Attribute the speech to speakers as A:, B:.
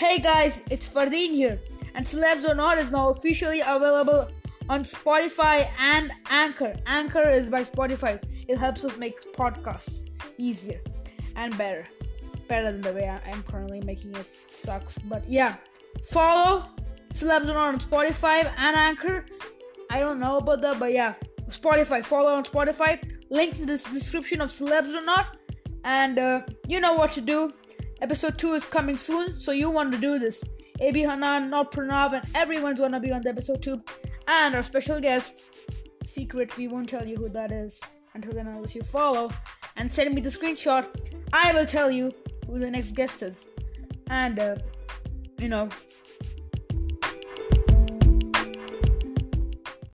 A: Hey guys, it's Fardeen here, and Celebs or Not is now officially available on Spotify and Anchor. Anchor is by Spotify. It helps us make podcasts easier and better. Better than the way I'm currently making it. Sucks. But yeah. Follow Celebs or Not on Spotify and Anchor. I don't know about that, but yeah. Spotify. Follow on Spotify. Links in the description of Celebs or Not. And uh, you know what to do. Episode 2 is coming soon, so you want to do this. AB Hanan, not Pranav, and everyone's gonna be on the episode 2. And our special guest, secret, we won't tell you who that is until then, unless you follow and send me the screenshot. I will tell you who the next guest is. And, uh, you know,